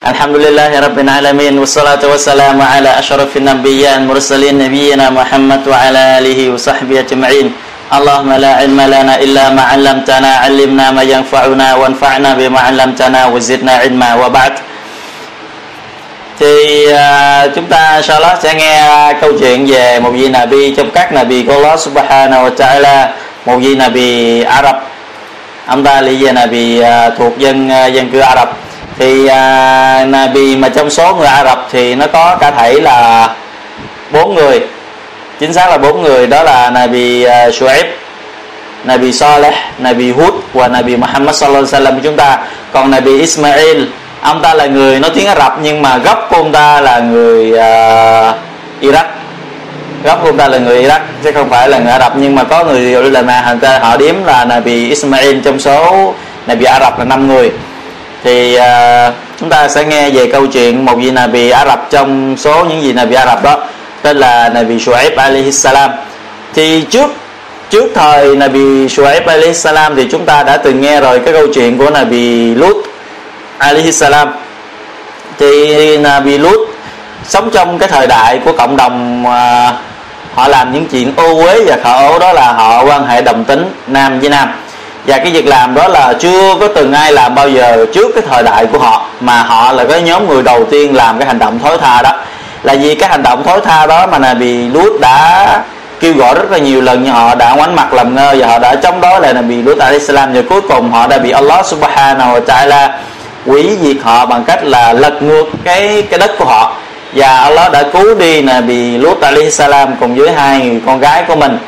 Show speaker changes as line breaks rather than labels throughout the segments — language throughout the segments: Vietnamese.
الحمد لله رب العالمين والصلاة والسلام على أشرف الأنبياء المرسلين نبينا محمد وعلى آله وصحبه أجمعين اللهم لا علم لنا إلا ما علمتنا علمنا ما ينفعنا وانفعنا بما علمتنا وزدنا علما وبعد thì uh, chúng ta sau đó sẽ nghe câu chuyện về một vị Nabi trong các Nabi của Allah Subhanahu wa Ta'ala một vị Nabi Ả Rập ông ta là vị Nabi uh, thuộc dân uh, dân cư Ả Rập Thì à, Nabi mà trong số người Ả Rập thì nó có cả thảy là bốn người. Chính xác là bốn người đó là Nabi uh, Shu'aib Nabi Saleh, Nabi Hud và Nabi Muhammad sallallahu alaihi wasallam của chúng ta. Còn Nabi Ismail ông ta là người nói tiếng Ả Rập nhưng mà gốc của ông ta là người uh, Iraq. Gốc của ông ta là người Iraq chứ không phải là người Ả Rập. Nhưng mà có người là mà họ, họ điếm là Nabi Ismail trong số Nabi Ả Rập là năm người thì uh, chúng ta sẽ nghe về câu chuyện một vị Nabi Ả Rập trong số những vị Nabi Ả Rập đó tên là Nabi Shu'aib alaihi salam. Thì trước trước thời Nabi Shu'aib alaihi salam thì chúng ta đã từng nghe rồi cái câu chuyện của Nabi Lut alaihi salam. Thì Nabi Lut sống trong cái thời đại của cộng đồng uh, họ làm những chuyện ô uế và khổ đó là họ quan hệ đồng tính nam với nam và cái việc làm đó là chưa có từng ai làm bao giờ trước cái thời đại của họ, mà họ là cái nhóm người đầu tiên làm cái hành động thối tha đó. Là vì cái hành động thối tha đó mà nè, bị lút đã kêu gọi rất là nhiều lần nhưng họ đã ngoảnh mặt làm ngơ và họ đã chống đối lại bị lút alayhi Islam và cuối cùng họ đã bị Allah subhanahu wa ta'ala quỷ diệt họ bằng cách là lật ngược cái cái đất của họ. Và Allah đã cứu đi Nabi Lut alayhi salam cùng với hai người con gái của mình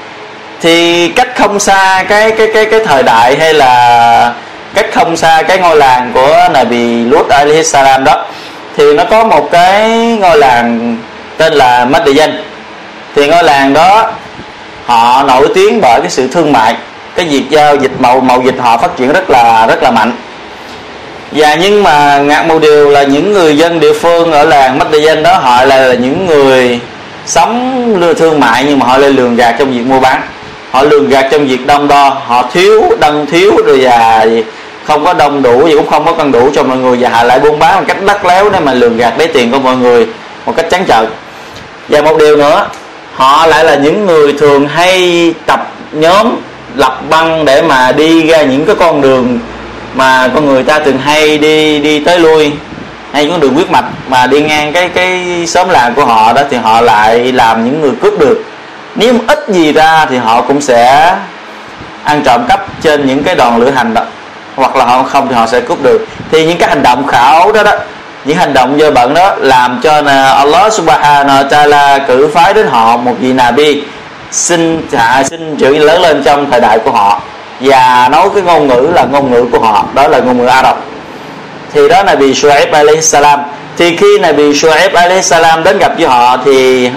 thì cách không xa cái cái cái cái thời đại hay là cách không xa cái ngôi làng của Nabi Lut alaihi salam đó thì nó có một cái ngôi làng tên là Madian. Thì ngôi làng đó họ nổi tiếng bởi cái sự thương mại cái việc giao dịch mậu mậu dịch họ phát triển rất là rất là mạnh. Và nhưng mà ngạc một điều là những người dân địa phương ở làng Madian đó họ là, là những người sống lừa thương mại nhưng mà họ lại lường gạt trong việc mua bán họ lường gạt trong việc đông đo. Họ thiếu đăng thiếu rồi và không có đông đủ thì cũng không có cân đủ cho mọi người. Và họ lại buôn bán một cách đắt léo để mà lường gạt lấy tiền của mọi người một cách trắng trợn. Và một điều nữa, họ lại là những người thường hay tập nhóm lập băng để mà đi ra những cái con đường mà con người ta thường hay đi đi tới lui, hay những đường huyết mạch mà đi ngang cái cái xóm làng của họ đó, thì họ lại làm những người cướp được nếu ít gì ra thì họ cũng sẽ ăn trộm cắp trên những cái đoàn lữ hành đó. Hoặc là họ không thì họ sẽ cướp được. Thì những cái hành động khảo đó đó, những hành động dơ bẩn đó làm cho Allah subhanahu wa ta'ala cử phái đến họ một vị nabi xin hạ, xin chữ lớn lên trong thời đại của họ. Và nói cái ngôn ngữ là ngôn ngữ của họ, đó là ngôn ngữ Ả Rập. Thì đó là bị Shu'aib alayhi salam. Thì khi này bị Shu'aib alayhi salam đến gặp với họ thì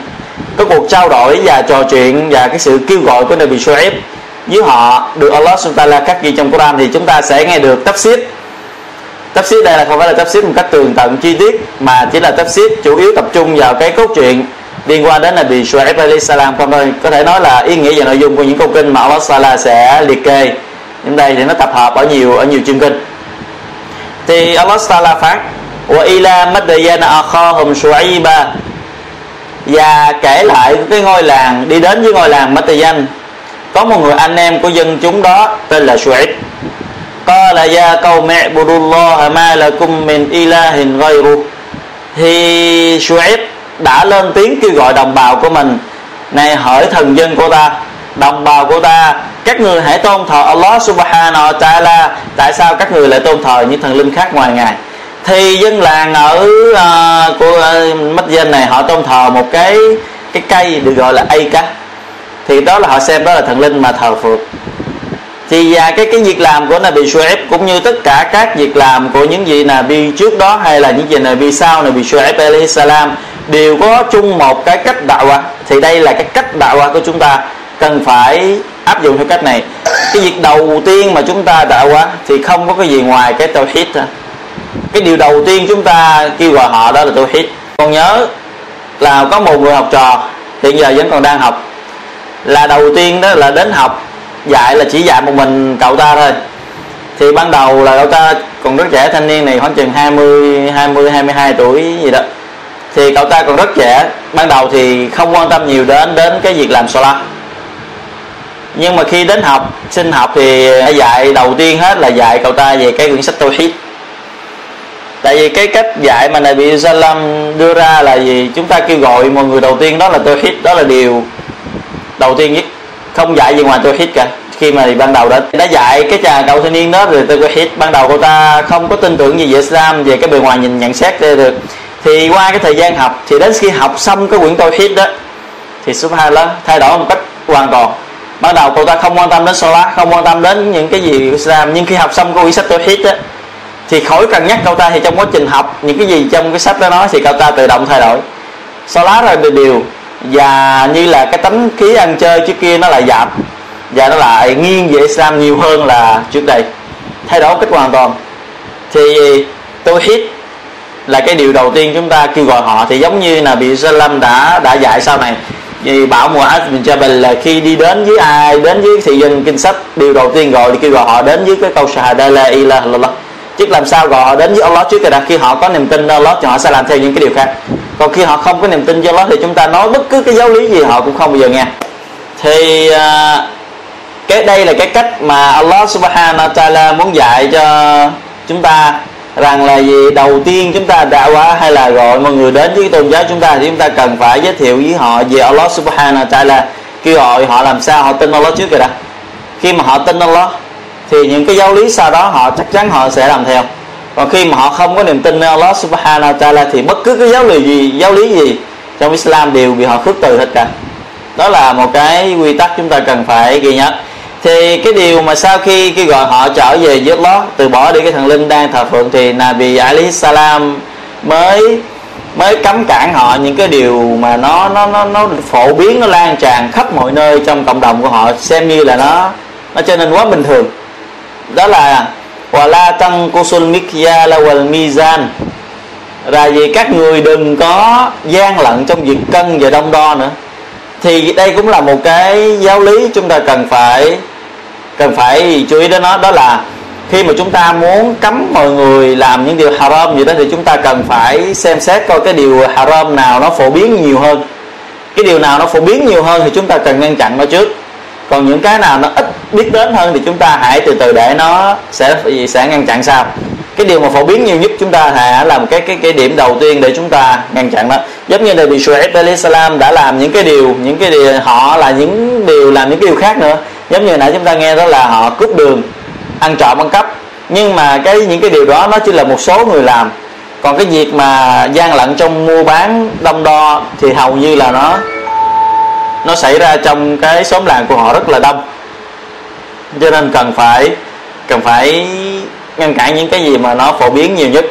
có cuộc trao đổi và trò chuyện và cái sự kêu gọi của Nabi Shu'aib với họ, được Allah Subhanahu wa khắc ghi trong Quran, thì chúng ta sẽ nghe được tafsir. Tafsir đây là không phải là tafsir một cách tường tận, chi tiết, mà chỉ là tafsir chủ yếu tập trung vào cái cốt truyện liên quan đến Nabi Shu'aib alayhi salam. Không thôi có thể nói là ý nghĩa và nội dung của những câu kinh mà Allah Sala sẽ liệt kê. Đến đây thì nó tập hợp ở nhiều ở nhiều chương kinh. Thì Allah Sala phán wa ila madyana akhahum shu'aiba và kể lại cái ngôi làng, đi đến với ngôi làng Matayan, có một người anh em của dân chúng đó tên là Shu'aib. Qala ya qaumi ibudullaha ma lakum min ilahin ghayru. Thì Shu'aib đã lên tiếng kêu gọi đồng bào của mình, này hỏi thần dân của ta, đồng bào của ta, các người hãy tôn thờ Allah subhanahu wa ta'ala. Tại sao các người lại tôn thờ những thần linh khác ngoài ngài? Thì dân làng ở uh, của uh, mắt dân này họ tôn thờ một cái cái cây được gọi là Aka thì đó là họ xem đó là thần linh mà thờ phượng. Thì và cái cái việc làm của Nabi Shu'aib cũng như tất cả các việc làm của những vị Nabi trước đó hay là những vị Nabi sau Nabi Shu'aib alayhi salam đều có chung một cái cách đạo hoa thì đây là cái cách đạo hoa của chúng ta cần phải áp dụng theo cách này. Cái việc đầu tiên mà chúng ta đạo hoa thì không có cái gì ngoài cái tawhid thôi cái điều đầu tiên chúng ta kêu gọi họ đó là tôi hít còn nhớ là có một người học trò, hiện giờ vẫn còn đang học. Là đầu tiên đó là đến học, dạy là chỉ dạy một mình cậu ta thôi. Thì ban đầu là cậu ta còn rất trẻ, thanh niên này khoảng chừng 20 20 22 tuổi gì đó. Thì cậu ta còn rất trẻ. Ban đầu thì không quan tâm nhiều đến đến cái việc làm solar nhưng mà khi đến học sinh học thì dạy, đầu tiên hết là dạy cậu ta về cái quyển sách tôi hít tại vì cái cách dạy mà Nabi Salam đưa ra là gì? Chúng ta kêu gọi mọi người đầu tiên đó là tôi hít đó là điều đầu tiên nhất. Không dạy gì ngoài tôi hít cả. Khi mà ban đầu đã đã dạy cái chàng cậu thanh niên đó rồi hít ban đầu cô ta không có tin tưởng gì về Islam, về cái bề ngoài nhìn nhận xét được. Thì qua cái thời gian học, thì đến khi học xong cái quyển tôi hít đó, thì Subhanallah, thay đổi một cách hoàn toàn. Ban đầu cô ta không quan tâm đến solar không quan tâm đến những cái gì Islam. Nhưng khi học xong cái quyển sách tôi hít đó thì khỏi cần nhắc cậu ta thì trong quá trình học, những cái gì trong cái sách đó nói thì cậu ta tự động thay đổi. So lá rồi điều, và như là cái tấm khí ăn chơi trước kia nó lại giảm, và nó lại nghiêng về Islam nhiều hơn là trước đây. Thay đổi cách hoàn toàn. Thì tôi hít là cái điều đầu tiên chúng ta kêu gọi họ, thì giống như là bị Salam đã đã dạy sau này. Vì bảo mùa át mình bin Jabal là khi đi đến với ai, đến với thị dân kinh sách, điều đầu tiên gọi thì kêu gọi họ đến với cái câu shahada la ilaha illallah chứ làm sao gọi họ đến với Allah trước đã khi họ có niềm tin Allah thì họ sẽ làm theo những cái điều khác. Còn khi họ không có niềm tin cho Allah thì chúng ta nói bất cứ cái giáo lý gì họ cũng không bao giờ nghe. Thì à, cái đây là cái cách mà Allah subhanahu wa ta'ala muốn dạy cho chúng ta rằng là gì? Đầu tiên chúng ta đã quá hay là gọi mọi người đến với tôn giáo chúng ta thì chúng ta cần phải giới thiệu với họ về Allah subhanahu wa ta'ala. Kêu gọi họ làm sao họ tin Allah trước rồi đó khi mà họ tin Allah thì những cái giáo lý sau đó họ chắc chắn họ sẽ làm theo. Còn khi mà họ không có niềm tin nơi Allah subhanahu wa ta'ala thì bất cứ cái giáo lý gì, giáo lý gì trong Islam đều bị họ khước từ hết cả. Đó là một cái quy tắc chúng ta cần phải ghi nhớ. Thì cái điều mà sau khi khi gọi họ trở về với Allah, từ bỏ đi cái thần linh đang thờ phượng thì Nabi Ali Salam mới mới cấm cản họ những cái điều mà nó nó nó nó phổ biến, nó lan tràn khắp mọi nơi trong cộng đồng của họ, xem như là nó nó trở nên quá bình thường đó là wala tăng kusul mikyala wal mizan. Là vì các người đừng có gian lận trong việc cân và đông đo nữa. Thì đây cũng là một cái giáo lý chúng ta cần phải cần phải chú ý đến nó. Đó là khi mà chúng ta muốn cấm mọi người làm những điều haram gì đó thì chúng ta cần phải xem xét coi cái điều haram nào nó phổ biến nhiều hơn. Cái điều nào nó phổ biến nhiều hơn thì chúng ta cần ngăn chặn nó trước còn những cái nào nó ít biết đến hơn thì chúng ta hãy từ từ để nó sẽ sẽ ngăn chặn sau. Cái điều mà phổ biến nhiều nhất chúng ta hãy làm cái cái cái điểm đầu tiên để chúng ta ngăn chặn đó. Giống như là bị Shuaib alayhi salam đã làm những cái điều, những cái điều, họ là những điều làm những cái điều khác nữa. Giống như nãy chúng ta nghe đó là họ cướp đường, ăn trộm, ăn cắp. Nhưng mà cái, những cái điều đó nó chỉ là một số người làm. Còn cái việc mà gian lận trong mua bán đông đo thì hầu như là nó nó xảy ra trong cái xóm làng của họ rất là đông. Cho nên cần phải cần phải ngăn cản những cái gì mà nó phổ biến nhiều nhất.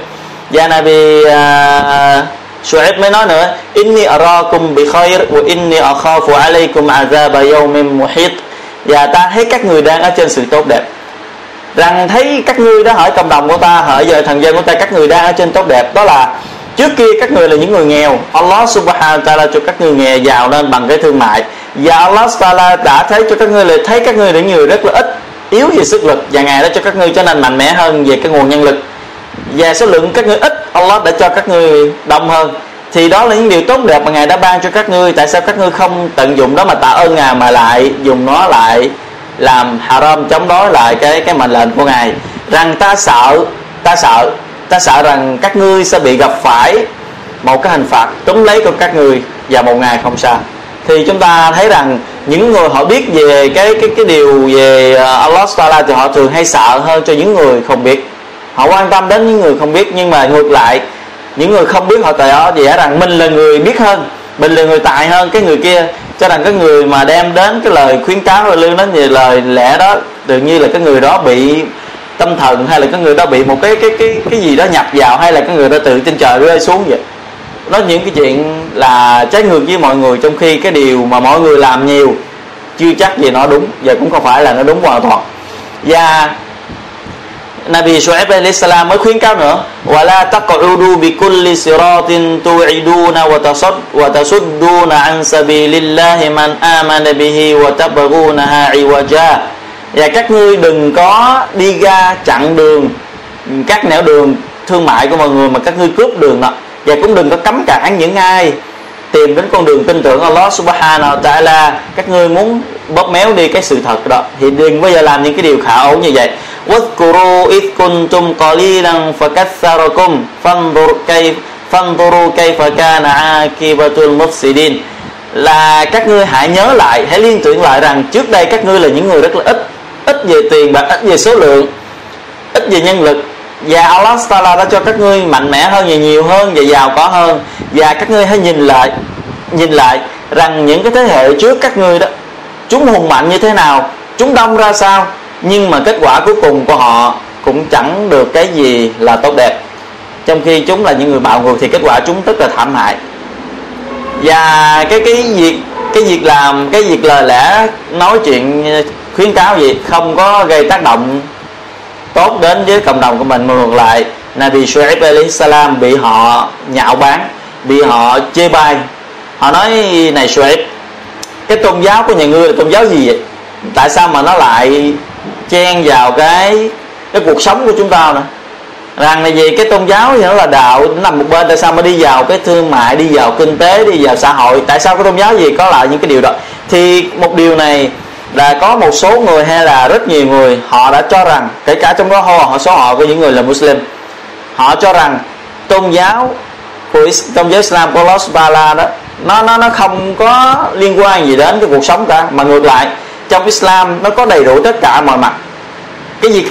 Và Nabi à, uh, Shu'aib mới nói nữa inni arakum bi khair wa inni akhafu alaykum azaba yawmin muhit. Và ta thấy các người đang ở trên sự tốt đẹp. Rằng thấy các ngươi đó hỏi cộng đồng của ta hỏi giờ thần dân của ta các người đang ở trên tốt đẹp đó là trước kia các người là những người nghèo. Allah subhanahu wa ta'ala cho các người nghèo giàu lên bằng cái thương mại. Và Allah ta'ala đã thấy cho các ngươi là thấy các ngươi là những người rất là ít, yếu về sức lực. Và ngài đã cho các ngươi trở nên mạnh mẽ hơn về cái nguồn nhân lực. Và số lượng các ngươi ít, Allah đã cho các ngươi đông hơn. Thì đó là những điều tốt đẹp mà ngài đã ban cho các ngươi tại sao các ngươi không tận dụng đó mà tạ ơn ngài mà lại dùng nó lại làm haram, chống đối lại cái cái mệnh lệnh của ngài? Rằng ta sợ ta sợ ta sợ rằng các ngươi sẽ bị gặp phải một cái hình phạt túm lấy của các ngươi và một ngày không xa. Thì chúng ta thấy rằng những người họ biết về cái cái cái điều về ờ, Allah Taala thì họ thường hay sợ hơn cho những người không biết. Họ quan tâm đến những người không biết nhưng mà ngược lại, những người không biết họ tỏ vẻ e rằng mình là người biết hơn, mình là người tài hơn cái người kia. Cho rằng cái người mà đem đến cái lời khuyến cáo và lương đến về lời lẽ đó, tự nhiên là cái người đó bị tâm thần hay là cái người đó bị một cái cái cái cái gì đó nhập vào hay là cái người đó tự trên trời rơi xuống vậy? Nó những cái chuyện là trái ngược với mọi người, trong khi cái điều mà mọi người làm nhiều, chưa chắc gì nó đúng, và cũng không phải là nó đúng hoàn toàn. Và Nabi Shu'aib alayhi salam mới khuyến cáo nữa wala taq'udu bi kulli siratin tu'iduna wa tasad wa tasudduna an sabilillahi man amana bihi wa tabghunaha iwaja và các ngươi đừng có đi ra chặn đường các nẻo đường thương mại của mọi người mà các ngươi cướp đường đó và cũng đừng có cấm cản những ai tìm đến con đường tin tưởng Allah subhanahu wa ta'ala các ngươi muốn bóp méo đi cái sự thật đó thì đừng bao giờ làm những cái điều khả ấu như vậy واذكروا إذ كنتم قليلا فكثركم فانظر كيف فانظروا كيف كان عاقبة المفسدين là các ngươi hãy nhớ lại hãy liên tưởng lại rằng trước đây các ngươi là những người rất là ít ít về tiền bạc ít về số lượng, ít về nhân lực. Và Allah Taala đã cho các ngươi mạnh mẽ hơn và nhiều hơn và giàu có hơn. Và các ngươi hãy nhìn lại nhìn lại rằng những cái thế hệ trước các ngươi đó, chúng hùng mạnh như thế nào, chúng đông ra sao. Nhưng mà kết quả cuối cùng của họ cũng chẳng được cái gì là tốt đẹp. Trong khi chúng là những người bạo ngược thì kết quả chúng rất là thảm hại. Và cái cái việc cái việc làm, cái việc lời lẽ nói chuyện khuyến cáo gì? Không có gây tác động tốt đến với cộng đồng của mình, mà ngược lại, Nabi Shu'aib alayhi salam bị họ nhạo báng, bị họ chê bai. Họ nói, này Shu'aib, cái tôn giáo của nhà ngươi là tôn giáo gì vậy? Tại sao mà nó lại chen vào cái cái cuộc sống của chúng ta nữa rằng là gì? Cái tôn giáo thì nó là đạo, nó nằm một bên, tại sao mà đi vào cái thương mại, đi vào kinh tế, đi vào xã hội? Tại sao cái tôn giáo gì có lại những cái điều đó? Thì một điều này là có một số người hay là rất nhiều người họ đã cho rằng, kể cả trong đó họ số họ của những người là Muslim, họ cho rằng tôn giáo của tôn giáo Islam của Los Bala đó, nó nó nó không có liên quan gì đến cái cuộc sống cả, mà ngược lại, trong Islam nó có đầy đủ tất cả mọi mặt. Cái việc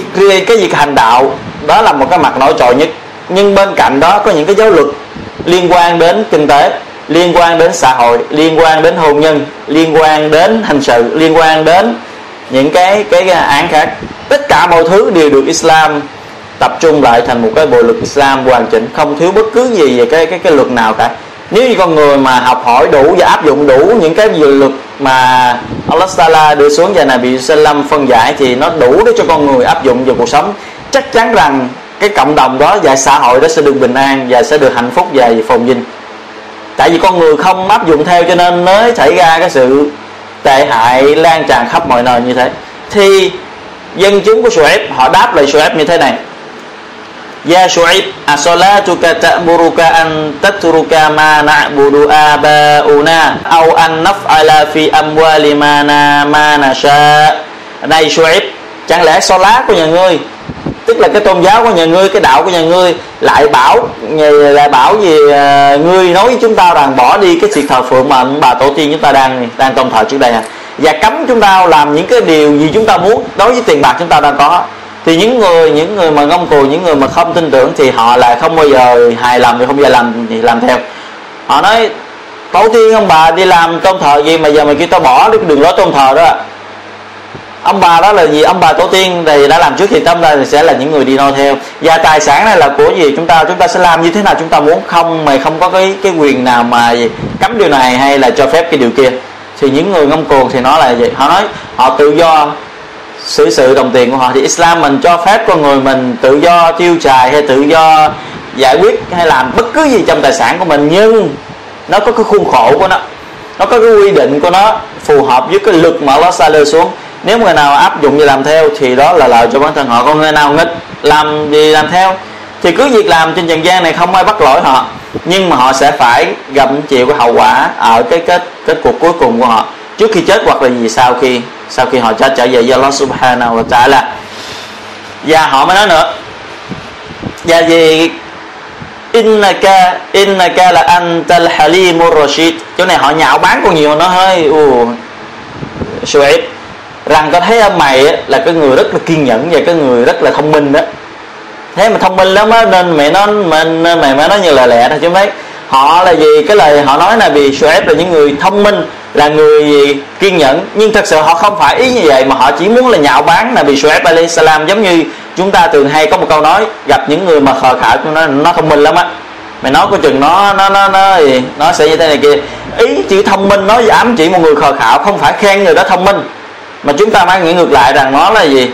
cái việc hành đạo đó là một cái mặt nổi trội nhất, nhưng bên cạnh đó có những cái giáo luật liên quan đến kinh tế liên quan đến xã hội, liên quan đến hôn nhân, liên quan đến hình sự, liên quan đến những cái cái án khác. Tất cả mọi thứ đều được Islam tập trung lại thành một cái bộ luật Islam hoàn chỉnh, không thiếu bất cứ gì về cái cái cái luật nào cả. Nếu như con người mà học hỏi đủ và áp dụng đủ những cái dự luật mà Allah Taala đưa xuống và Nabi Sallam phân giải thì nó đủ để cho con người áp dụng vào cuộc sống. Chắc chắn rằng cái cộng đồng đó và xã hội đó sẽ được bình an và sẽ được hạnh phúc và phồn vinh tại vì con người không áp dụng theo cho nên mới xảy ra cái sự tệ hại lan tràn khắp mọi nơi như thế. Thì dân chúng của Suhaib họ đáp lại Suhaib như thế này. Ya Shu'ib Asolatuka ta'muruka an tatruka ma na'budu aba'una Au an naf'ala fi amwali ma na, ma nasha. Này Shu'ib Chẳng lẽ Solat của nhà ngươi tức là cái tôn giáo của nhà ngươi, cái đạo của nhà ngươi lại bảo lại bảo gì à, ngươi nói với chúng ta rằng bỏ đi cái sự thờ phượng mà bà tổ tiên chúng ta đang đang tôn thờ trước đây à và cấm chúng ta làm những cái điều gì chúng ta muốn, đối với tiền bạc chúng ta đang có. Thì những người những người mà ngông cuồng, những người mà không tin tưởng thì họ lại không bao giờ hài lòng thì không bao giờ làm, thì làm theo. Họ nói, tổ tiên ông bà đi làm tôn thờ gì mà giờ mà kêu tao bỏ cái đường lối tôn thờ đó à? Ông bà đó là gì? Ông bà tổ tiên thì đã làm trước thì tâm là sẽ là những người đi noi theo. Và tài sản này là của gì? Chúng ta chúng ta sẽ làm như thế nào? Chúng ta muốn không mà không có cái cái quyền nào mà gì, cấm điều này hay là cho phép cái điều kia? Thì những người ngông cuồng thì nó là gì họ nói họ tự do xử sự đồng tiền của họ. Thì Islam mình cho phép con người mình tự do tiêu xài hay tự do giải quyết hay làm bất cứ gì trong tài sản của mình. Nhưng nó có cái khuôn khổ của nó. Nó có cái quy định của nó phù hợp với cái luật mà Allah sa lơ xuống nếu người nào áp dụng và làm theo thì đó là lợi cho bản thân họ còn người nào nghịch làm gì làm theo. Thì cứ việc làm trên trần gian này không ai bắt lỗi họ, nhưng mà họ sẽ phải gặm chịu cái hậu quả ở cái kết kết cuộc cuối cùng của họ. Trước khi chết hoặc là gì, sau khi sau khi họ chết trở về với Allah subhanahu wa ta'ala. Và họ mới nói nữa, và gì innaka innaka là antal halimur rashid. Chỗ này họ nhạo bán con nhiều, nó hơi u Shuaib rằng có thấy ông mày là cái người rất là kiên nhẫn và cái người rất là thông minh đó. Thế mà thông minh lắm á, nên mẹ nó nên mày mẹ nói như lời lẽ thôi chứ mấy họ là gì cái lời họ nói là vì Shuaib là những người thông minh, là người kiên nhẫn. Nhưng thật sự họ không phải ý như vậy mà họ chỉ muốn là nhạo báng là vì Shuaib alayhi salam. Giống như chúng ta thường hay có một câu nói, gặp những người mà khờ khạo, nó nó thông minh lắm á. Mày nói có chừng nó nó nó nó gì, nó sẽ như thế này kia. Ý chữ thông minh nó ám chỉ một người khờ khạo không phải khen người đó thông minh mà chúng ta phải nghĩ ngược lại rằng nó là gì?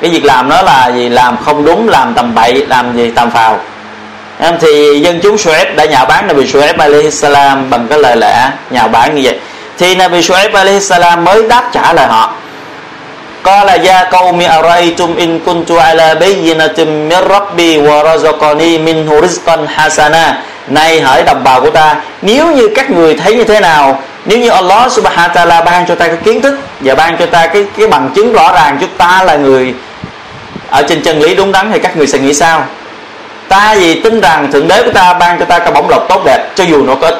Cái việc làm nó là gì? Làm không đúng làm tầm bậy làm gì? Tầm phào. Em thì dân chúng Suez đã nhạo bán Nabi Suez alayhi salam bằng cái lời lẽ nhạo bán như vậy. Thì Nabi Suez alayhi salam mới đáp trả lời họ. Có Qala ya aray tum in kuntu ala bayyinatin min rabbi wa razaqani minhu rizqan hasana. Này hỏi đồng bào của ta, nếu như các người thấy như thế nào nếu như Allah subhanahu wa ta'ala ban cho ta cái kiến thức và ban cho ta cái cái bằng chứng rõ ràng chúng ta là người ở trên chân lý đúng đắn thì các người sẽ nghĩ sao? Ta vì tin rằng thượng đế của ta ban cho ta cái bổng lộc tốt đẹp cho dù nó có ít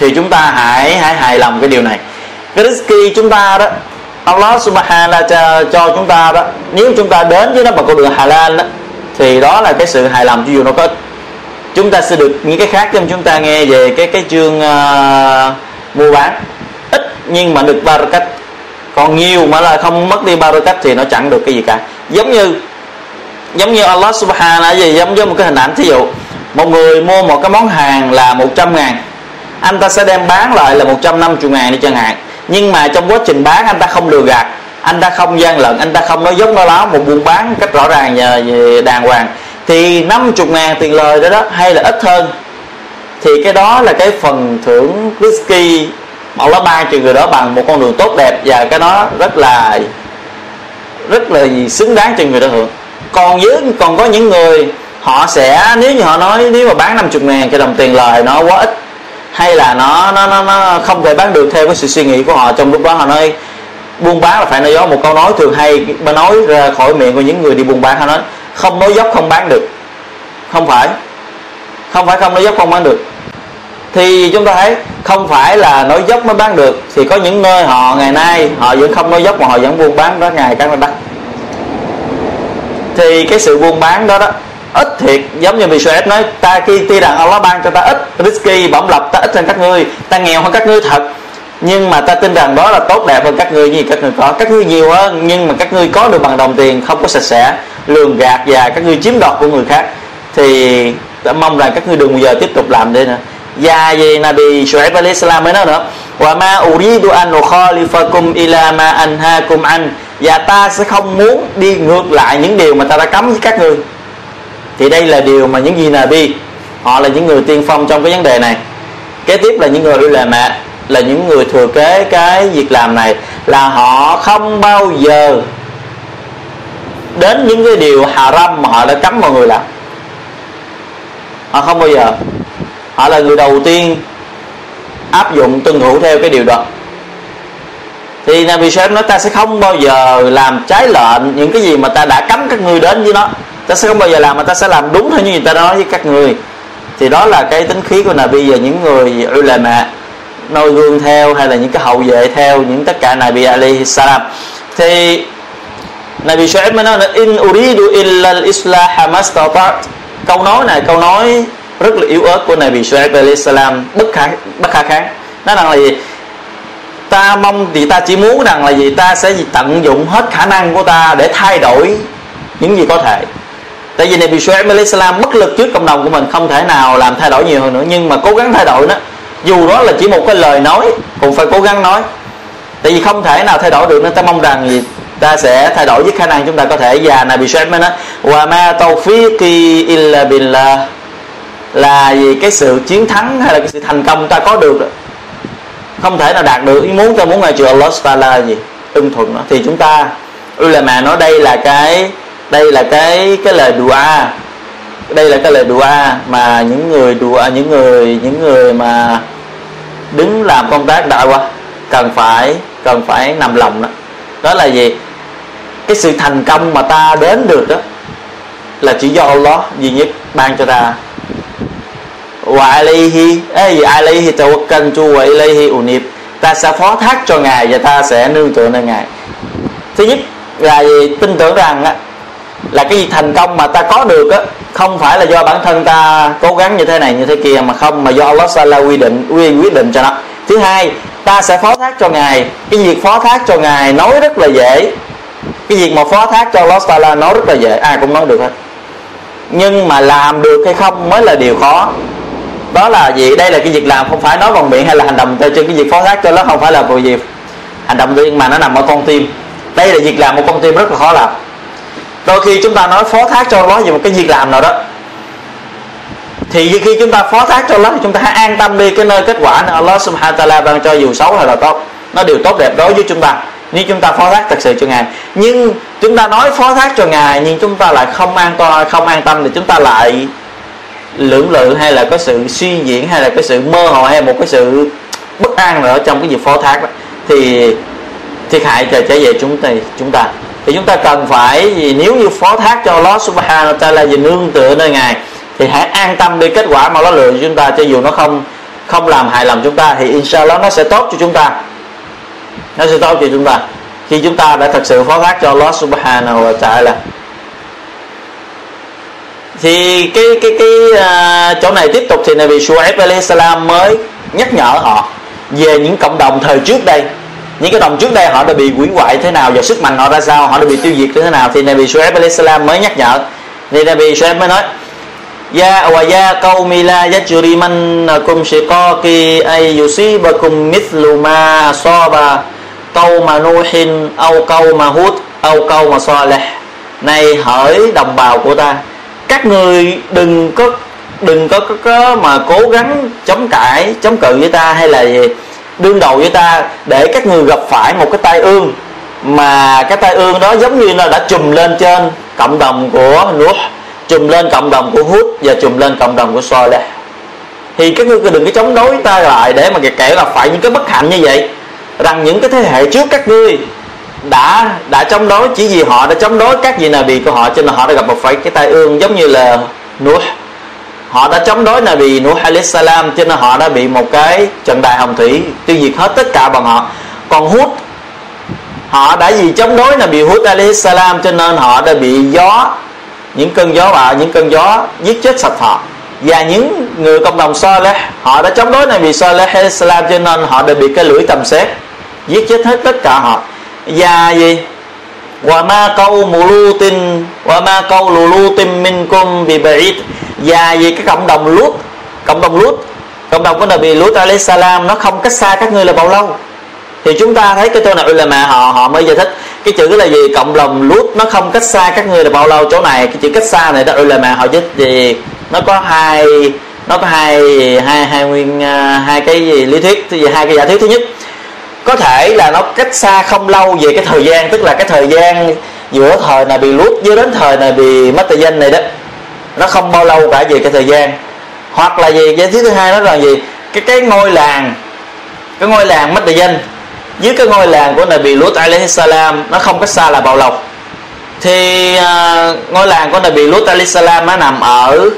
thì chúng ta hãy hãy hài lòng cái điều này. Cái risky chúng ta đó Allah subhanahu wa cho, cho chúng ta đó nếu chúng ta đến với nó bằng con đường halal đó thì đó là cái sự hài lòng cho dù nó có ít. Chúng ta sẽ được những cái khác cho chúng ta nghe về cái cái chương uh, mua bán. Ít nhưng mà được barakat cách. Còn nhiều mà là không mất đi barakat cách thì nó chẳng được cái gì cả. Giống như giống như Allah subhanahu là gì? Giống như một cái hình ảnh thí dụ, một người mua một cái món hàng là 100 ngàn, anh ta sẽ đem bán lại là 150 ngàn đi chẳng hạn. Nhưng mà trong quá trình bán, anh ta không lừa gạt, anh ta không gian lận, anh ta không nói dốc nói láo một buôn bán cách rõ ràng và đàng hoàng. Thì 50 ngàn tiền lời đó đó hay là ít hơn thì cái đó là cái phần thưởng risky mà Allah ban cho người đó bằng một con đường tốt đẹp và cái đó rất là rất là gì xứng đáng cho người đó hưởng. Còn với còn có những người họ sẽ nếu như họ nói nếu mà bán 50 ngàn cái đồng tiền lời nó quá ít hay là nó nó nó, nó không thể bán được theo cái sự suy nghĩ của họ trong lúc đó họ nói buôn bán là phải nói gió một câu nói thường hay mà nói ra khỏi miệng của những người đi buôn bán họ nói không nói dốc không bán được. Không phải. Không phải không nói dốc không bán được thì chúng ta thấy không phải là nói dốc mới bán được, thì có những nơi họ ngày nay họ vẫn không nói dốc mà họ vẫn buôn bán đó ngày càng đắt thì cái sự buôn bán đó đó, ít thiệt, giống như Michel nói, ta khi tuy rằng Allah ban cho ta ít risky bổng lộc, ta ít hơn các ngươi, ta nghèo hơn các ngươi thật. Nhưng mà ta tin rằng đó là tốt đẹp hơn các ngươi như các ngươi có. Các ngươi nhiều hơn, nhưng mà các ngươi có được bằng đồng tiền, không có sạch sẽ, lường gạt và các ngươi chiếm đoạt của người khác. Thì ta mong rằng các ngươi đừng bao giờ tiếp tục làm đây nữa và về Nabi Shu'aib alayhi salam mới nói nữa wa ma uridu an ukhalifakum ila ma anhaakum an. Và ta sẽ không muốn đi ngược lại những điều mà ta đã cấm với các ngươi thì đây là điều mà những gì Nabi, họ là những người tiên phong trong cái vấn đề này. Kế tiếp là những người ulama là những người thừa kế cái việc làm này, là họ không bao giờ đến những cái điều haram mà họ đã cấm mọi người làm. Họ không bao giờ họ là người đầu tiên áp dụng tuân thủ theo cái điều đó. Thì Nabi Shem nói ta sẽ không bao giờ làm trái lệnh những cái gì mà ta đã cấm các ngươi đến với nó. Ta sẽ không bao giờ làm mà ta sẽ làm đúng theo như người ta nói với các người thì đó là cái tính khí của Nabi và những người ulama, noi gương theo hay là những cái hậu vệ theo những tất cả Nabi Ali salam. Thì Nabi Shu'aib mới nói là, in uridu illa al-islah mastata'at câu nói này, câu nói rất là yếu ớt của Nabi Shu'aib alayhi salam bất khả bất khả kháng nó rằng là gì? Ta mong thì ta chỉ muốn rằng là gì? Ta sẽ tận dụng hết khả năng của ta để thay đổi những gì có thể. Tại vì Nabi Shu'aib alayhi salam bất lực trước cộng đồng của mình không thể nào làm thay đổi nhiều hơn nữa. Nhưng mà cố gắng thay đổi đó, dù đó là chỉ một cái lời nói cũng phải cố gắng nói. Tại vì không thể nào thay đổi được nên ta mong rằng gì? Ta sẽ thay đổi với khả năng chúng ta có thể. Và Nabi Shu'aib mới nói wa ma tawfiqi illa billah là vì cái sự chiến thắng hay là cái sự thành công ta có được không thể nào đạt được. Ý muốn ta muốn ngày chùa Allah là gì? Ưng thuận đó. Thì chúng ta ulama nói đây là cái, đây là cái cái lời dua đây là cái lời dua mà những người dua những người những người mà đứng làm công tác đạo qua cần phải cần phải nằm lòng đó. Đó là gì? Cái sự thành công mà ta đến được đó là chỉ do Allah duy nhất ban cho ta wa alayhi ay alayhi tawakkaltu wa ilayhi unib. Ta sẽ phó thác cho ngài và ta sẽ nương tựa nơi ngài. Thứ nhất là gì tin tưởng rằng á, là cái gì thành công mà ta có được á không phải là do bản thân ta cố gắng như thế này như thế kia mà không mà do Allah Sala quy định quy quyết định cho nó. Thứ hai ta sẽ phó thác cho ngài. Cái việc phó thác cho ngài nói rất là dễ. Cái việc mà phó thác cho Allah Sala nói rất là dễ. Ai cũng nói được hết. Nhưng mà làm được hay không mới là điều khó đó là gì đây là cái việc làm không phải nói bằng miệng hay là hành động theo chân cái việc phó thác cho nó không phải là vì hành động riêng mà nó nằm ở con tim. Đây là việc làm một con tim rất là khó làm. Đôi khi chúng ta nói phó thác cho nó về một cái việc làm nào đó, thì khi chúng ta phó thác cho nó thì chúng ta hãy an tâm đi, cái nơi kết quả là Allah subhanahu wa ta'ala ban cho dù xấu hay là tốt, nó đều tốt đẹp đối với chúng ta. Nếu chúng ta phó thác thật sự cho ngài. Nhưng chúng ta nói phó thác cho ngài nhưng chúng ta lại không an toàn không an tâm thì chúng ta lại lưỡng lự hay là có sự suy diễn hay là có sự mơ hồ hay một cái sự bất an nữa trong cái việc phó thác đó, thì thiệt hại trở trở về chúng ta chúng ta. Thì chúng ta cần phải gì nếu như phó thác cho Allah Subhanahu wa Taala về nương tựa nơi ngài, thì hãy an tâm đi kết quả mà nó lừa cho chúng ta, cho dù nó không không làm hại lòng chúng ta, thì inshallah nó sẽ tốt cho chúng ta. Nó sẽ tốt cho chúng ta. Khi chúng ta đã thật sự phó thác cho Allah Subhanahu wa Taala thì cái cái cái uh, chỗ này tiếp tục thì Nabi Shuaib alayhi salam mới nhắc nhở họ về những cộng đồng thời trước đây. Những cái đồng trước đây họ đã bị quỷ hoại thế nào và sức mạnh họ ra sao họ đã bị tiêu diệt như thế nào thì Nabi Shuaib alayhi salam mới nhắc nhở. Thì Nabi Shuaib mới nói Ya wa ya qaumi la yajrimannakum shiqaqi ay yusibakum mithlu ma asaba qauma nuhin aw qauma hud aw qauma salih. Này hỡi đồng bào của ta các người đừng có đừng có, có, có mà cố gắng chống cãi chống cự với ta hay là gì đương đầu với ta để các người gặp phải một cái tai ương mà cái tai ương đó giống như nó đã trùm lên trên cộng đồng của Nuh trùm lên cộng đồng của Hud và trùm lên cộng đồng của Soleh thì các ngươi đừng có chống đối ta lại để mà kể là phải những cái bất hạnh như vậy. Rằng những cái thế hệ trước các ngươi đã đã chống đối, chỉ vì họ đã chống đối các vị nào bị của họ cho nên họ đã gặp một phải cái tai ương giống như là Nuh. Họ đã chống đối Nabi Nuh alayhi salam cho nên họ đã bị một cái trận đại hồng thủy tiêu diệt hết tất cả bọn họ. Còn hút họ đã vì chống đối Nabi Hud alayhi salam cho nên họ đã bị gió, những cơn gió bạo những cơn gió giết chết sạch họ. Và những người cộng đồng Saleh, họ đã chống đối Nabi Saleh alayhi salam cho nên họ đã bị cái lưỡi tầm xét giết chết hết tất cả họ và gì? Và ma câu mù lu tin và ma câu lù lù tin minh cung bị ba'id. Dạ, và vì cái cộng đồng lút cộng đồng lút cộng đồng của Nabi Lut alayhi salam, nó không cách xa các ngươi là bao lâu. Thì chúng ta thấy cái chỗ này là mà họ họ mới giải thích. Cái chữ là gì? Cộng đồng lút nó không cách xa các ngươi là bao lâu. Chỗ này, cái chữ cách xa này đó là mà họ dịch gì? Nó có hai, nó có hai hai hai nguyên à, hai cái gì lý thuyết hai cái giả thuyết thứ nhất có thể là nó cách xa không lâu về cái thời gian tức là cái thời gian giữa thời này bị lút với đến thời này bị mất danh này đó. Nó không bao lâu cả về cái thời gian. Hoặc là gì cái thứ hai nó là gì? Cái cái ngôi làng cái ngôi làng mất danh. Dưới cái ngôi làng của Nabi Lut alaihi salam nó không cách xa là bao lâu thì uh, ngôi làng của Nabi Lut alaihi salam nó nằm ở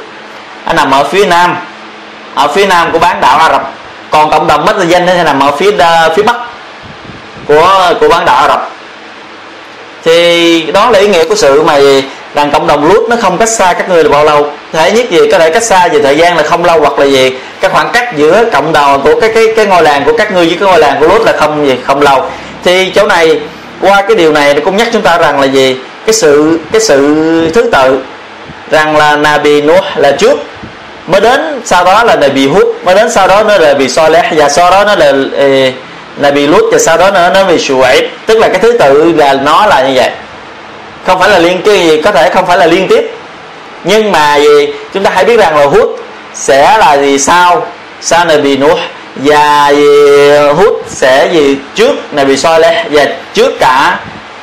nó nằm ở phía nam. Ở phía nam của bán đảo Ả Rập. Còn cộng đồng mất danh nó nằm ở phía uh, phía bắc của của bán đảo Ả Rập. Thì đó là ý nghĩa của sự mà rằng cộng đồng lút nó không cách xa các ngươi là bao lâu. Thể nhất gì, có thể cách xa về thời gian là không lâu, hoặc là gì, cái khoảng cách giữa cộng đồng của cái cái cái ngôi làng của các ngươi với cái ngôi làng của lút là không gì, không lâu. Thì chỗ này, qua cái điều này nó cũng nhắc chúng ta rằng là gì? Cái sự cái sự thứ tự, rằng là Nabi Nuh là trước, mới đến sau đó là Nabi Hud, mới đến sau đó nó là bị Soleh và sau đó nó là Nabi bị Lut và sau đó nữa nó bị Shuaib tức là cái thứ tự là nó là như vậy. Không phải là liên cái gì, có thể không phải là liên tiếp. Nhưng mà gì, chúng ta hãy biết rằng là hút sẽ là gì sau? Sau này bị và gì, hút sẽ gì trước này bị soi và trước cả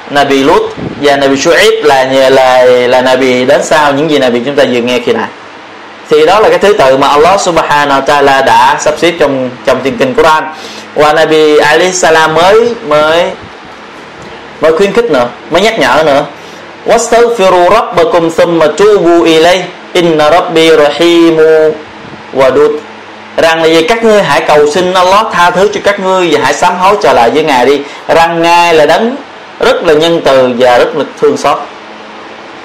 này bị lút và này bị shuaib là là là này bị đến sau những gì này bị chúng ta vừa nghe khi nãy thì đó là cái thứ tự mà Allah Subhanahu wa Taala đã sắp xếp trong trong thiên kinh Quran và Nabi Ali Salam mới mới mới khuyến khích nữa mới nhắc nhở nữa واستغفروا ربكم ثم توبوا إليه إن ربي رحيم ودود rằng là gì các ngươi hãy cầu xin Allah tha thứ cho các ngươi và hãy sám hối trở lại với ngài đi rằng ngài là đấng rất là nhân từ và rất là thương xót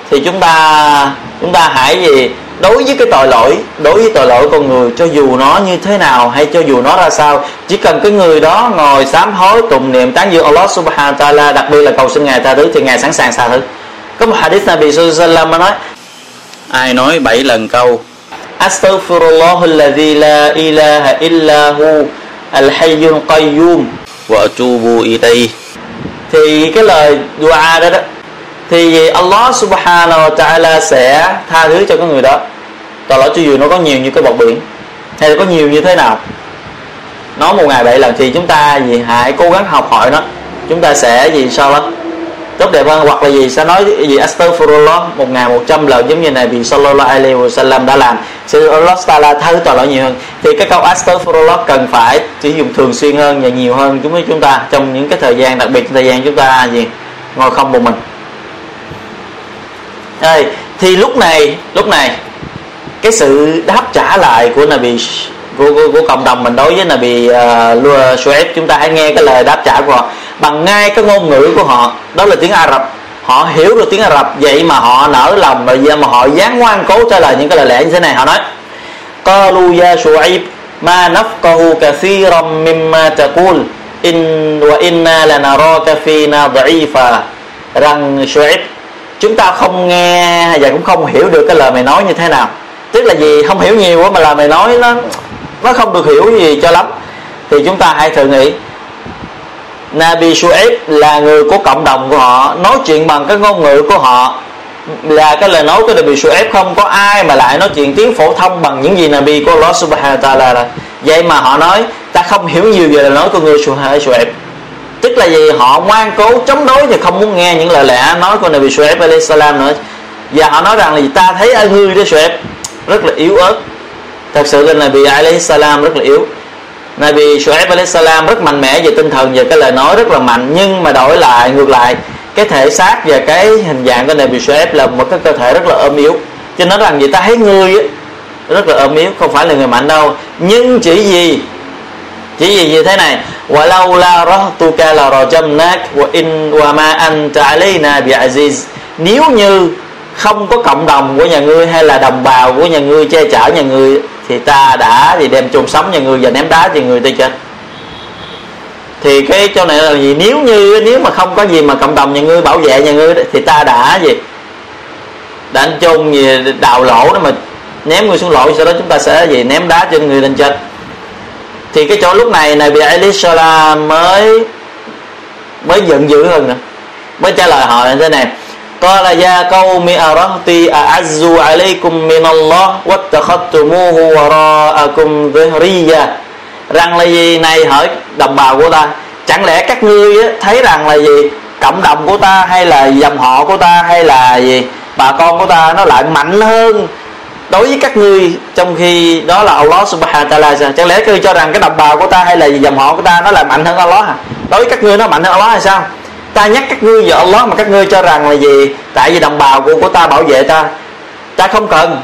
thì chúng ta chúng ta hãy gì Đối với cái tội lỗi, đối với tội lỗi con người, cho dù nó như thế nào hay cho dù nó ra sao, chỉ cần cái người đó ngồi sám hối, tụng niệm, tán dương Allah subhanahu wa ta'ala, đặc biệt là cầu xin ngài tha thứ, thì ngài sẵn sàng tha thứ. Có một hadith Nabi Sallallahu nói, ai nói bảy lần câu Astaghfirullah la ilaha illa hu, al-hayyul qayyum, wa atubu ilayh thì cái lời dua đó đó, thì Allah subhanahu wa ta'ala sẽ tha thứ cho cái người đó tội lỗi cho dù nó có nhiều như cái bọt biển, hay là có nhiều như thế nào, nói một ngày bảy lần thì chúng ta gì hãy cố gắng học hỏi nó. Chúng ta sẽ gì sao đó? Tốt đẹp hơn hoặc là gì? Sẽ nói gì? Astaghfirullah, một ngày một trăm lần giống như này vì sallallahu alaihi wasallam đã làm. Sẽ Allah Taala thứ tội lỗi nhiều hơn. Thì cái câu astaghfirullah cần phải sử dụng thường xuyên hơn và nhiều hơn chúng với chúng ta trong những cái thời gian, đặc biệt thời gian chúng ta gì? Ngồi không một mình. Đây, thì lúc này lúc này cái sự đáp trả lại của Nabi của, của, của cộng đồng mình đối với Nabi uh, Suez chúng ta hãy nghe cái lời đáp trả của họ. Bằng ngay cái ngôn ngữ của họ đó là tiếng Ả Rập. Họ hiểu được tiếng Ả Rập vậy mà họ nở lòng rồi mà họ dám ngoan cố trả lời những cái lời lẽ như thế này. Họ nói Qalu ya Su'aib ma nafqahu kathiran mimma taqul in wa inna lanaraka fina dha'ifa rằng Su'aib chúng ta không nghe và cũng không hiểu được cái lời mày nói như thế nào tức là gì không hiểu nhiều quá mà là mày nói nó nó không được hiểu gì cho lắm. Thì chúng ta hãy thử nghĩ. Nabi Shu'aib là người của cộng đồng của họ, nói chuyện bằng cái ngôn ngữ của họ. Là cái lời nói của Nabi Shu'aib, không có ai mà lại nói chuyện tiếng phổ thông bằng những gì Nabi của Allah Subhanahu wa Taala là. Vậy mà họ nói, ta không hiểu nhiều về lời nói của người Shu'aib. Tức là gì họ ngoan cố, chống đối thì không muốn nghe những lời lẽ nói của Nabi Shu'aib alayhi salam nữa. Và họ nói rằng là, ta thấy ở ngươi đó Shu'aib rất là yếu ớt. Thật sự là Nabi alayhi salam rất là yếu. Nabi Shu'aib alayhi salam rất mạnh mẽ về tinh thần và cái lời nói rất là mạnh, nhưng mà đổi lại, ngược lại, cái thể xác và cái hình dạng của Nabi Shu'aib là một cái cơ thể rất là ôm yếu. Cho nên rằng người ta thấy người rất là ôm yếu, không phải là người mạnh đâu. Nhưng chỉ gì chỉ gì như thế này, walau la rahtuka la rajamnak wa in wa ma anta alayna bi aziz. Nếu như không có cộng đồng của nhà ngươi hay là đồng bào của nhà ngươi, che chở nhà ngươi, thì ta đã thì đem chôn sống nhà ngươi và ném đá thì người ta chết thì cái chỗ này là gì? Nếu như, nếu mà không có gì mà cộng đồng nhà ngươi, bảo vệ nhà ngươi thì ta đã gì? Đã anh chôn gì đào lỗ đó mà ném người xuống lỗ, sau đó chúng ta sẽ gì? Ném đá trên người lên chết thì cái chỗ lúc này này bị Elisha mới mới giận dữ hơn nữa, mới trả lời họ như thế này. Qala ya qaumi arahti a'azzu 'alaykum minallah wattakhadtumuhu wara'akum dhahriya. Rằng là gì này hỏi đồng bào của ta? Chẳng lẽ các ngươi thấy rằng là gì? Cộng đồng của ta hay là dòng họ của ta hay là gì? Bà con của ta nó lại mạnh hơn đối với các ngươi, trong khi đó là Allah subhanahu wa ta'ala chẳng lẽ các ngươi cho rằng cái đồng bào của ta hay là dòng họ của ta nó lại mạnh hơn Allah hả đối với các ngươi nó mạnh hơn Allah hay sao ta nhắc các ngươi về Allah mà các ngươi cho rằng là gì? Tại vì đồng bào của của ta bảo vệ ta. Ta không cần.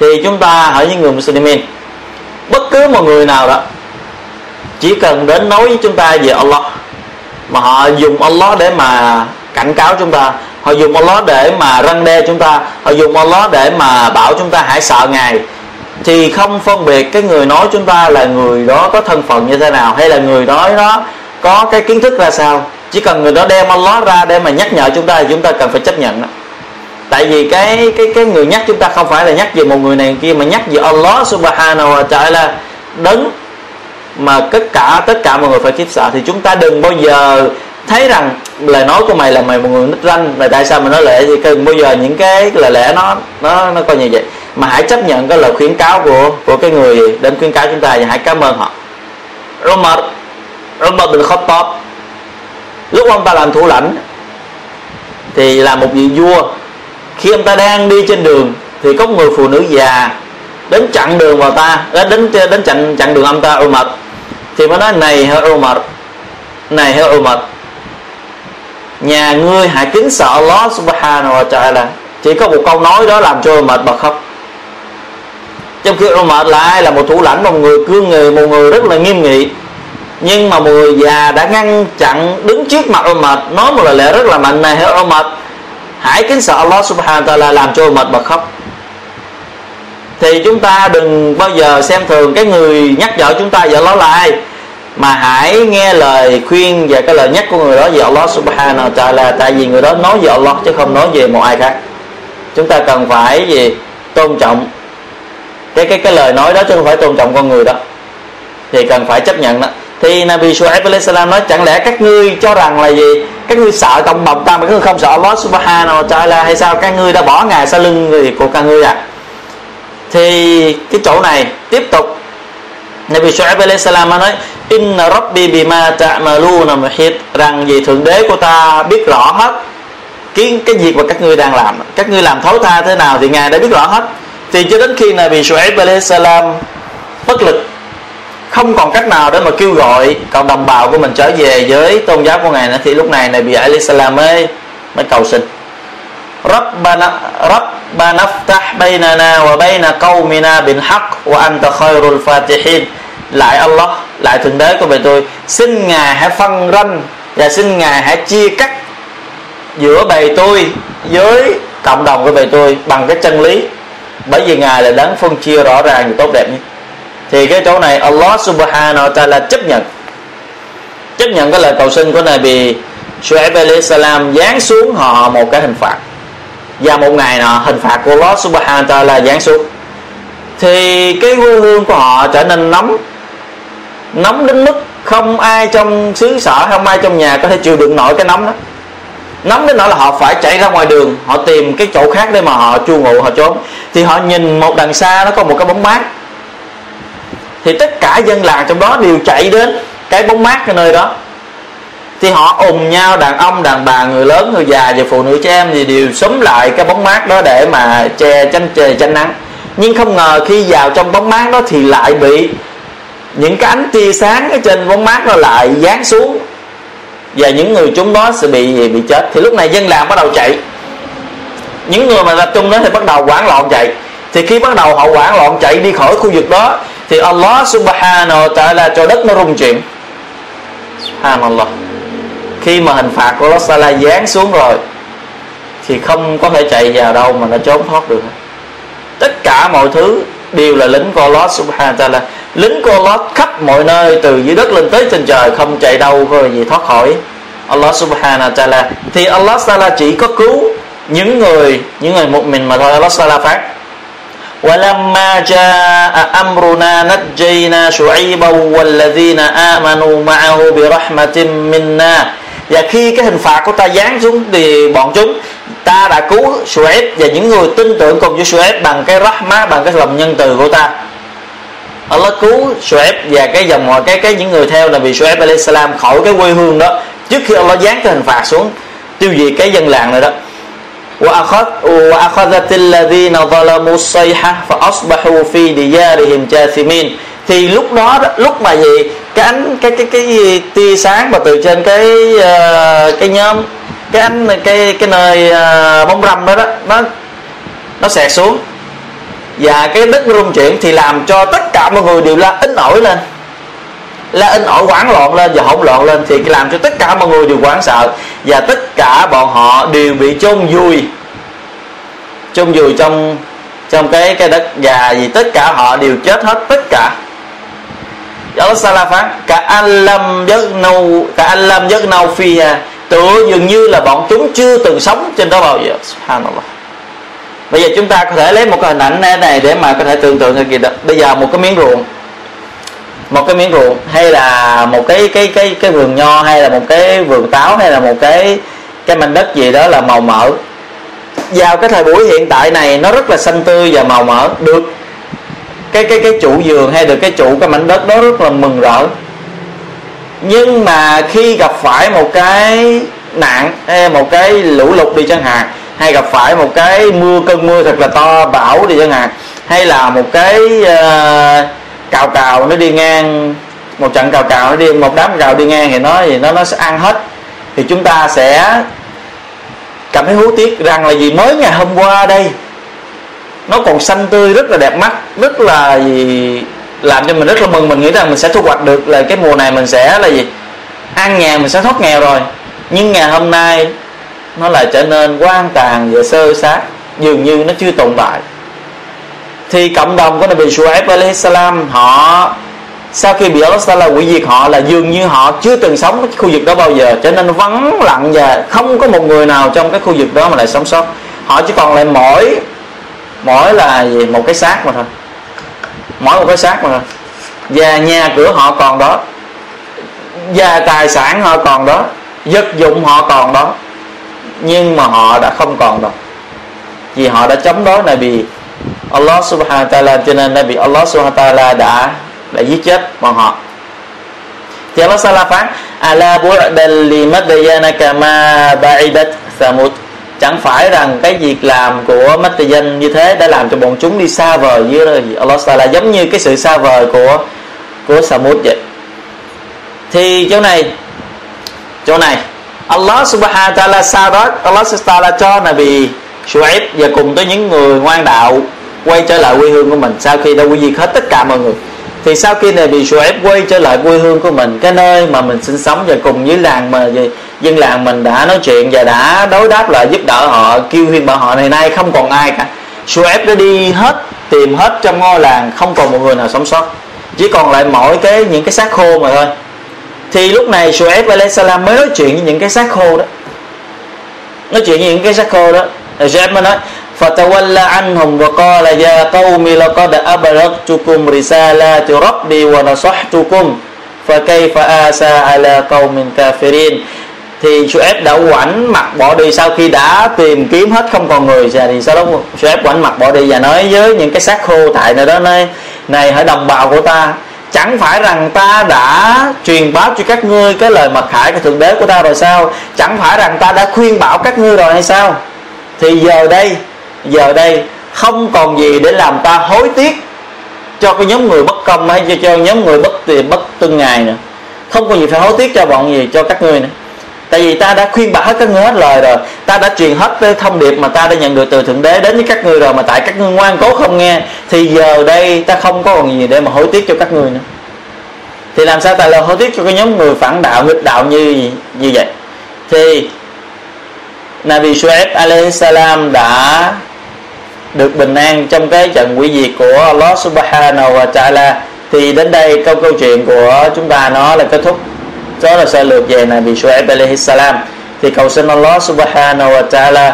Thì chúng ta hỏi những người Muslimin bất cứ một người nào đó, chỉ cần đến nói với chúng ta về Allah, mà họ dùng Allah để mà cảnh cáo chúng ta, họ dùng Allah để mà răng đe chúng ta, họ dùng Allah để mà bảo chúng ta hãy sợ ngài, thì không phân biệt cái người nói chúng ta là người đó có thân phận như thế nào hay là người đó đó có cái kiến thức ra sao chỉ cần người đó đem Allah ra để mà nhắc nhở chúng ta thì chúng ta cần phải chấp nhận đó. Tại vì cái cái cái người nhắc chúng ta không phải là nhắc về một người này kia mà nhắc về Allah subhanahu wa ta'ala. Đấng mà tất cả tất cả mọi người phải kiếp sợ thì chúng ta đừng bao giờ thấy rằng lời nói của mày là mày một người nít ranh là tại sao mà nói lẽ thì cần bao giờ những cái lời lẽ nó nó nó coi như vậy? Mà hãy chấp nhận cái lời khuyến cáo của của cái người đến khuyến cáo chúng ta và hãy cảm ơn họ. Umar Umar bin Khattab lúc ông ta làm thủ lãnh, thì là một vị vua. Khi ông ta đang đi trên đường, thì có một người phụ nữ già đến chặn đường vào ta, đến đến đến chặn chặn đường ông ta, Umar. Thì mới nói, này, hỡi Umar, này, hỡi Umar, nhà ngươi hãy kính sợ Allah subhanahu wa ta'ala. Chỉ có một câu nói đó làm cho Umar bật khóc. Trong khi Umar là ai là một thủ lãnh, một người cương người một người rất là nghiêm nghị nhưng mà người già đã ngăn chặn đứng trước mặt Umar nói một lời lẽ rất là mạnh này hỡi Umar hãy kính sợ Allah subhanahu wa ta'ala làm cho Umar bật khóc. Thì chúng ta đừng bao giờ xem thường cái người nhắc nhở chúng ta vợ Allah là ai mà hãy nghe lời khuyên và cái lời nhắc của người đó về Allah subhanahu wa ta'ala. Tại vì người đó nói về Allah chứ không nói về một ai khác. Chúng ta cần phải gì? Tôn trọng. Cái cái cái lời nói đó chứ không phải tôn trọng con người đó. Thì cần phải chấp nhận đó thì Nabi Shu'aib alayhi salam nói, chẳng lẽ các ngươi cho rằng là gì? Các ngươi sợ cộng đồng ta mà các ngươi không sợ Allah subhanahu wa ta'ala hay sao? Các ngươi đã bỏ ngài sau lưng người của các ngươi à? Thì cái chỗ này tiếp tục. Nabi Shu'aib alayhi salam nói, Inna Rabbi bima ta'maluna muhit. Rằng gì thượng đế của ta biết rõ hết cái cái việc mà các ngươi đang làm. Các ngươi làm thấu tha thế nào thì ngài đã biết rõ hết. Thì cho đến khi Nabi Shu'aib alayhi salam bất lực không còn cách nào để mà kêu gọi cộng đồng bào của mình trở về với tôn giáo của ngài nữa. Thì lúc này này bị Islam mới mới cầu xin. Rabbana Rabbana ftah bainana wa baina qaumina bil haqq wa anta khairul fatihin. Lại Allah, lại thượng đế của về tôi. Xin ngài hãy phân ranh và xin ngài hãy chia cắt giữa bầy tôi với cộng đồng của bầy tôi bằng cái chân lý. Bởi vì ngài là đấng phân chia rõ ràng và tốt đẹp nhất thì cái chỗ này Allah subhanahu wa ta'ala chấp nhận. Chấp nhận cái lời cầu xin của Nabi Shu'aib alayhi salam giáng xuống họ một cái hình phạt. Và một ngày nọ, hình phạt của Allah subhanahu wa ta'ala giáng xuống. Thì cái quê hương của họ trở nên nóng. Nóng đến mức không ai trong xứ sở, không ai trong nhà có thể chịu đựng nổi cái nóng đó. Nóng đến nỗi là họ phải chạy ra ngoài đường, họ tìm cái chỗ khác để mà họ chu ngụ, họ trốn. Thì họ nhìn một đằng xa nó có một cái bóng mát thì tất cả dân làng trong đó đều chạy đến cái bóng mát cái nơi đó. Thì họ ùm nhau, đàn ông, đàn bà, người lớn, người già và phụ nữ, trẻ em thì đều sống lại cái bóng mát đó để mà che tranh trời tranh nắng. Nhưng không ngờ khi vào trong bóng mát đó thì lại bị những cái ánh tia sáng ở trên bóng mát nó lại giáng xuống. Và những người chúng đó sẽ bị bị chết. Thì lúc này dân làng bắt đầu chạy. Những người mà tập trung đó thì bắt đầu hoảng loạn chạy. Thì khi bắt đầu họ hoảng loạn chạy đi khỏi khu vực đó thì Allah subhanahu wa ta'ala cho đất nó rung chuyển. Subhanallah. Khi mà hình phạt của Allah Sala giáng xuống rồi, thì không có thể chạy vào đâu mà nó trốn thoát được. Tất cả mọi thứ đều là lính của Allah subhanahu wa ta'ala. Lính của Allah khắp mọi nơi, từ dưới đất lên tới trên trời, không chạy đâu có gì thoát khỏi. Allah subhanahu wa ta'ala. Thì Allah ta'ala chỉ có cứu những người những người một mình mà thôi. Allah ta'ala phát ولما جاء أمرنا نجينا شعيبا والذين آمنوا معه برحمة منا và khi cái hình phạt của ta giáng xuống thì bọn chúng ta đã cứu Shu'aib và những người tin tưởng cùng với Shu'aib bằng cái rahmah bằng cái lòng nhân từ của ta Allah cứu Shu'aib và cái dòng mọi cái cái những người theo là bị Shu'aib alayhi salam khỏi cái quê hương đó trước khi Allah giáng cái hình phạt xuống tiêu diệt cái dân làng này đó وأخذت الذين ظلموا الصيحة فأصبحوا في ديارهم جاثمين thì lúc đó lúc mà gì cái ánh cái cái cái tia sáng mà từ trên cái uh, cái nhóm cái ánh cái cái nơi uh, bóng râm đó đó nó nó xẹt xuống và cái đất rung chuyển thì làm cho tất cả mọi người đều la ính ỏi lên la in ỏi hoảng loạn lên và hỗn loạn lên thì làm cho tất cả mọi người đều hoảng sợ và tất cả bọn họ đều bị chôn vùi. Chôn vùi trong trong cái cái đất già gì, tất cả họ đều chết hết tất cả. Allah Sala phán, cả anh lâm giấc nâu cả anh lâm giấc nâu phi à tựa dường như là bọn chúng chưa từng sống trên đó bao giờ. Subhanallah. Bây giờ chúng ta có thể lấy một cái hình ảnh này để mà có thể tưởng tượng được gì đó. Bây giờ một cái miếng ruộng một cái miếng ruộng hay là một cái cái cái cái vườn nho hay là một cái vườn táo hay là một cái cái mảnh đất gì đó là màu mỡ. Vào cái thời buổi hiện tại này nó rất là xanh tươi và màu mỡ. Được cái cái cái chủ vườn hay được cái chủ cái mảnh đất đó rất là mừng rỡ. Nhưng mà khi gặp phải một cái nạn hay một cái lũ lụt đi chẳng hạn hay gặp phải một cái mưa cơn mưa thật là to bão đi chẳng hạn hay là một cái uh, cào cào nó đi ngang, một trận cào cào nó đi, một đám cào đi ngang thì nó thì nó nó sẽ ăn hết. Thì chúng ta sẽ cảm thấy hối tiếc rằng là gì? Mới ngày hôm qua đây, nó còn xanh tươi, rất là đẹp mắt, rất là gì, làm cho mình rất là mừng. Mình nghĩ rằng mình sẽ thu hoạch được là cái mùa này mình sẽ là gì? Ăn nhà mình sẽ thoát nghèo rồi. Nhưng ngày hôm nay, nó lại trở nên quan tàn và sơ sát, dường như nó chưa tồn tại thì cộng đồng của Nabi Shuaib alayhi salam họ, sau khi bị Allah Taala hủy diệt, họ là dường như họ chưa từng sống cái khu vực đó bao giờ. Cho nên vắng lặng và không có một người nào trong cái khu vực đó mà lại sống sót. Họ chỉ còn lại mỗi mỗi là gì? Một cái xác mà thôi. Mỗi một cái xác mà thôi. Và nhà cửa họ còn đó. Và tài sản họ còn đó. Vật dụng họ còn đó. Nhưng mà họ đã không còn đâu vì họ đã chống đối này bị Allah subhanahu wa ta'ala, cho nên Nabi Allah subhanahu wa ta'ala đã đã giết chết bọn họ. Thì Allah Sala phán, ala bu'dan li madayana kama ba'idat samud chẳng phải rằng cái việc làm của Matayan như thế đã làm cho bọn chúng đi xa vời với Allah Taala, giống như cái sự xa vời của của Samud vậy. Thì chỗ này chỗ này, Allah Subhanahu wa Taala sau đó Allah Subhanahu wa Taala cho Nabi Shu'aib và cùng với những người ngoan đạo quay trở lại quê hương của mình, sau khi đã quy diệt hết tất cả mọi người. Thì sau khi này bị Shu'aib quay trở lại quê hương của mình, cái nơi mà mình sinh sống và cùng với làng mà dân làng mình đã nói chuyện và đã đối đáp lại giúp đỡ họ, kêu huyên bảo họ này nay không còn ai cả. Shu'aib đã đi hết, tìm hết trong ngôi làng, không còn một người nào sống sót. Chỉ còn lại mỗi cái, những cái xác khô mà thôi. Thì lúc này Shu'aib alayhi salam mới nói chuyện với những cái xác khô đó. Nói chuyện với những cái xác khô đó. Rồi Shu'aib mới nói فتولى عنهم وقال يا قوم لقد أبلغتكم رسالات ربي ونصحتكم فكيف آسى على قوم كافرين thì Shu'aib đã quảnh mặt bỏ đi sau khi đã tìm kiếm hết không còn người thì sau đó Shu'aib quảnh mặt bỏ đi và nói với những cái xác khô tại nơi đó này này hỡi đồng bào của ta chẳng phải rằng ta đã truyền báo cho các ngươi cái lời mật khải của thượng đế của ta rồi sao chẳng phải rằng ta đã khuyên bảo các ngươi rồi hay sao thì giờ đây giờ đây không còn gì để làm ta hối tiếc cho cái nhóm người bất công hay cho, cho nhóm người bất tiền bất tuân ngài nữa. Không còn gì phải hối tiếc cho bọn gì cho các ngươi nữa. Tại vì ta đã khuyên bảo hết các ngươi hết lời rồi. Ta đã truyền hết cái thông điệp mà ta đã nhận được từ thượng đế đến với các ngươi rồi mà tại các ngươi ngoan cố không nghe thì giờ đây ta không có còn gì để mà hối tiếc cho các ngươi nữa. Thì làm sao ta lại hối tiếc cho cái nhóm người phản đạo nghịch đạo như như vậy? Thì Nabi Shu'aib alayhi salam đã được bình an trong cái trận quỷ diệt của Allah subhanahu wa ta'ala. Thì đến đây câu câu chuyện của chúng ta nó là kết thúc. Đó là sơ lược về Nabi Shu'aib alayhi salam. Thì cầu xin Allah subhanahu wa ta'ala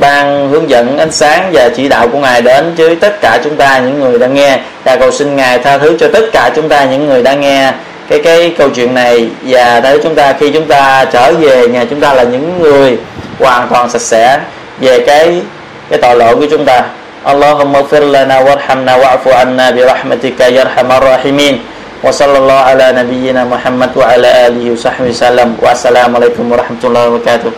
ban hướng dẫn ánh sáng và chỉ đạo của ngài đến với tất cả chúng ta những người đang nghe. Và cầu xin ngài tha thứ cho tất cả chúng ta những người đang nghe cái cái câu chuyện này. Và để chúng ta, khi chúng ta trở về, nhà chúng ta là những người hoàn toàn sạch sẽ về cái cái tội lỗi của chúng ta اللهم اغفر لنا وارحمنا واعف عنا برحمتك يا ارحم الراحمين وصلى الله على نبينا محمد وعلى اله وصحبه وسلم والسلام عليكم ورحمه الله وبركاته